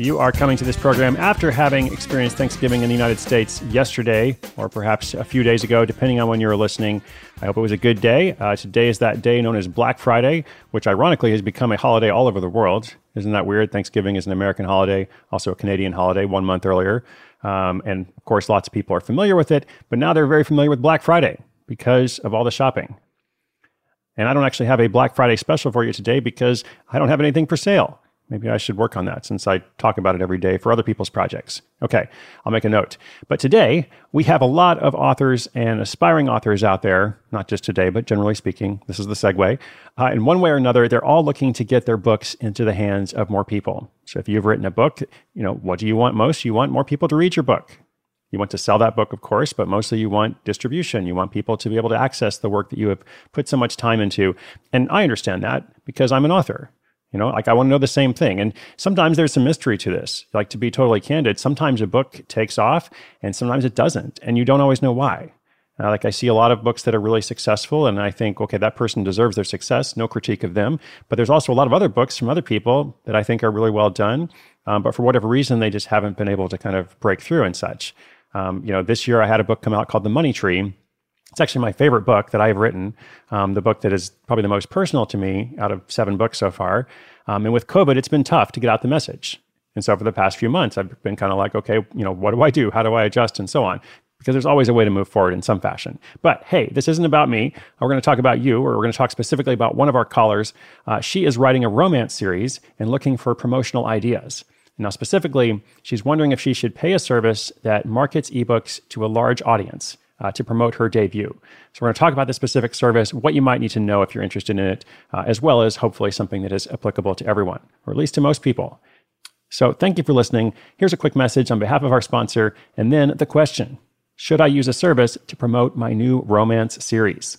You are coming to this program after having experienced Thanksgiving in the United States yesterday, or perhaps a few days ago, depending on when you're listening, I hope it was a good day. Uh, today is that day known as Black Friday, which ironically has become a holiday all over the world. Isn't that weird? Thanksgiving is an American holiday, also a Canadian holiday, one month earlier. Um, and of course, lots of people are familiar with it, but now they're very familiar with Black Friday because of all the shopping. And I don't actually have a Black Friday special for you today because I don't have anything for sale. Maybe I should work on that since I talk about it every day for other people's projects. Okay, I'll make a note. But today, we have a lot of authors and aspiring authors out there, not just today, but generally speaking, this is the segue. Uh, in one way or another, they're all looking to get their books into the hands of more people. So if you've written a book, you know, what do you want most? You want more people to read your book. You want to sell that book, of course, but mostly you want distribution. You want people to be able to access the work that you have put so much time into. And I understand that because I'm an author. You know, like I want to know the same thing. And sometimes there's some mystery to this. Like to be totally candid, sometimes a book takes off and sometimes it doesn't. And you don't always know why. Uh, like I see a lot of books that are really successful, and I think, okay, that person deserves their success. No critique of them. But there's also a lot of other books from other people that I think are really well done. Um, but for whatever reason, they just haven't been able to kind of break through and such. Um, you know, this year I had a book come out called The Money Tree. It's actually my favorite book that I've written, um, the book that is probably the most personal to me out of seven books so far. Um, and with COVID, it's been tough to get out the message. And so for the past few months, I've been kind of like, okay, you know, what do I do? How do I adjust? And so on. Because there's always a way to move forward in some fashion. But hey, this isn't about me. We're going to talk about you, or we're going to talk specifically about one of our callers. Uh, she is writing a romance series and looking for promotional ideas. Now, specifically, she's wondering if she should pay a service that markets ebooks to a large audience uh, to promote her debut. So, we're going to talk about the specific service, what you might need to know if you're interested in it, uh, as well as hopefully something that is applicable to everyone, or at least to most people. So, thank you for listening. Here's a quick message on behalf of our sponsor, and then the question Should I use a service to promote my new romance series?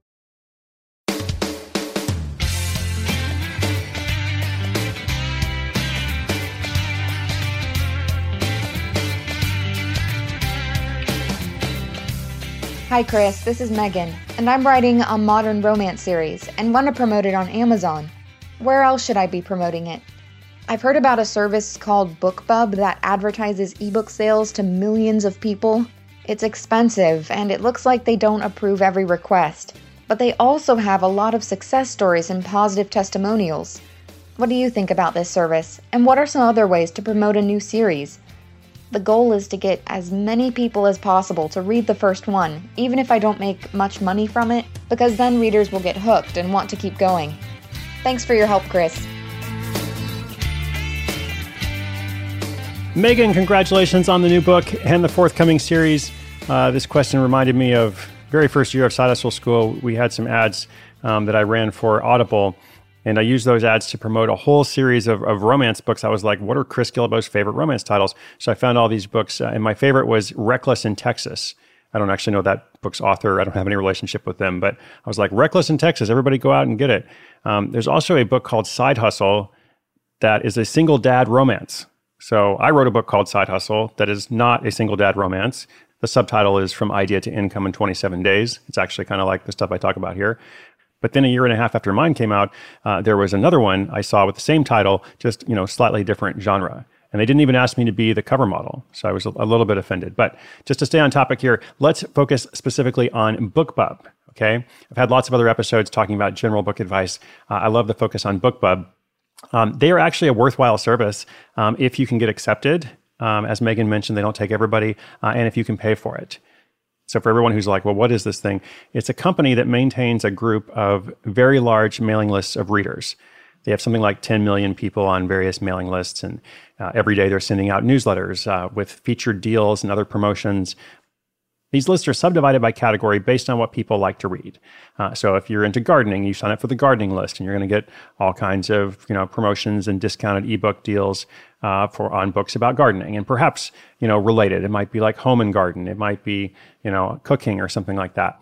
Hi, Chris. This is Megan, and I'm writing a modern romance series and want to promote it on Amazon. Where else should I be promoting it? I've heard about a service called BookBub that advertises ebook sales to millions of people. It's expensive, and it looks like they don't approve every request. But they also have a lot of success stories and positive testimonials. What do you think about this service? And what are some other ways to promote a new series? The goal is to get as many people as possible to read the first one, even if I don't make much money from it, because then readers will get hooked and want to keep going. Thanks for your help, Chris. Megan, congratulations on the new book and the forthcoming series. Uh, this question reminded me of very first year of Side Hustle School. We had some ads um, that I ran for Audible, And I used those ads to promote a whole series of, of romance books. I was like, what are Chris Guillebeau's favorite romance titles? So I found all these books, uh, and my favorite was Reckless in Texas. I don't actually know that book's author. I don't have any relationship with them, but I was like, Reckless in Texas, everybody go out and get it. Um, there's also a book called Side Hustle that is a single dad romance. So I wrote a book called Side Hustle that is not a single dad romance. The subtitle is From Idea to Income in 27 Days. It's actually kind of like the stuff I talk about here. But then a year and a half after mine came out, uh, there was another one I saw with the same title, just you know slightly different genre. And they didn't even ask me to be the cover model. So I was a, little bit offended. But just to stay on topic here, let's focus specifically on BookBub. Okay. I've had lots of other episodes talking about general book advice. Uh, I love the focus on BookBub. Um, they are actually a worthwhile service um, if you can get accepted. Um, as Megan mentioned, they don't take everybody, uh, and if you can pay for it. So, for everyone who's like, well, what is this thing? It's a company that maintains a group of very large mailing lists of readers. They have something like 10 million people on various mailing lists, and uh, every day they're sending out newsletters uh, with featured deals and other promotions. These lists are subdivided by category based on what people like to read. Uh, so if you're into gardening, you sign up for the gardening list, and you're going to get all kinds of you know promotions and discounted ebook deals uh, for on books about gardening, and perhaps you know related. It might be like home and garden. It might be you know cooking or something like that.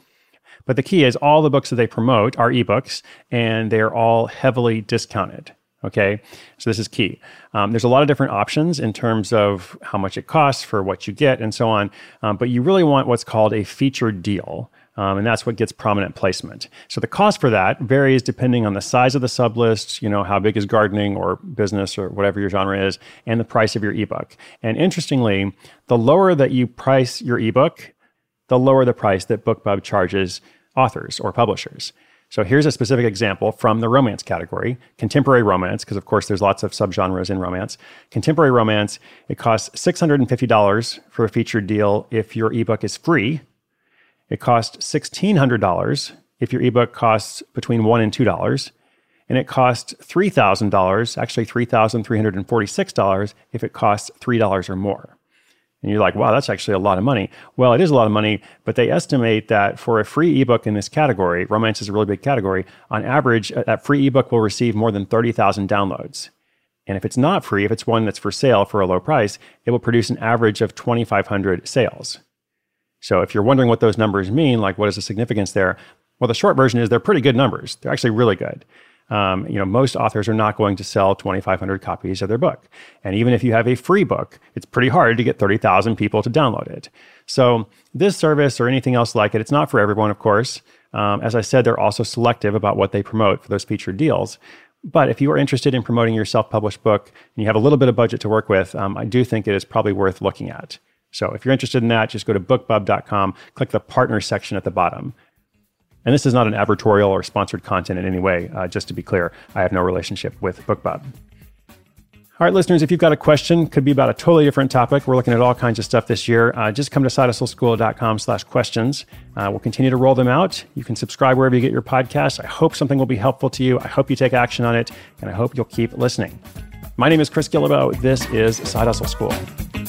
But the key is all the books that they promote are ebooks and they're all heavily discounted. Okay, so this is key. Um, there's a lot of different options in terms of how much it costs for what you get and so on, um, but you really want what's called a featured deal. Um, and that's what gets prominent placement. So the cost for that varies depending on the size of the sublist, you know, how big is gardening or business or whatever your genre is, and the price of your ebook. And interestingly, the lower that you price your ebook, the lower the price that BookBub charges authors or publishers. So here's a specific example from the romance category contemporary romance, because of course there's lots of subgenres in romance. Contemporary romance, it costs $650 for a featured deal if your ebook is free. It costs $1,600 if your ebook costs between $1 and $2. And it costs $3,000, actually $3,346 if it costs $3 or more. And you're like, wow, that's actually a lot of money. Well, it is a lot of money, but they estimate that for a free ebook in this category, romance is a really big category, on average, uh, that free ebook will receive more than 30,000 downloads. And if it's not free, if it's one that's for sale for a low price, it will produce an average of 2,500 sales. So if you're wondering what those numbers mean, like what is the significance there? Well, the short version is they're pretty good numbers. They're actually really good. Um, you know, most authors are not going to sell 2,500 copies of their book. And even if you have a free book, it's pretty hard to get 30,000 people to download it. So this service or anything else like it, it's not for everyone, of course. Um, as I said, they're also selective about what they promote for those featured deals. But if you are interested in promoting your self-published book and you have a little bit of budget to work with, um, I do think it is probably worth looking at. So if you're interested in that, just go to bookbub.com, click the partner section at the bottom. And this is not an advertorial or sponsored content in any way. Uh, just to be clear, I have no relationship with BookBub. All right, listeners, if you've got a question, could be about a totally different topic. We're looking at all kinds of stuff this year. Uh, just come to sidehustleschool.com slash questions. Uh, we'll continue to roll them out. You can subscribe wherever you get your podcasts. I hope something will be helpful to you. I hope you take action on it, and I hope you'll keep listening. My name is Chris Guillebeau. This is Side Hustle School.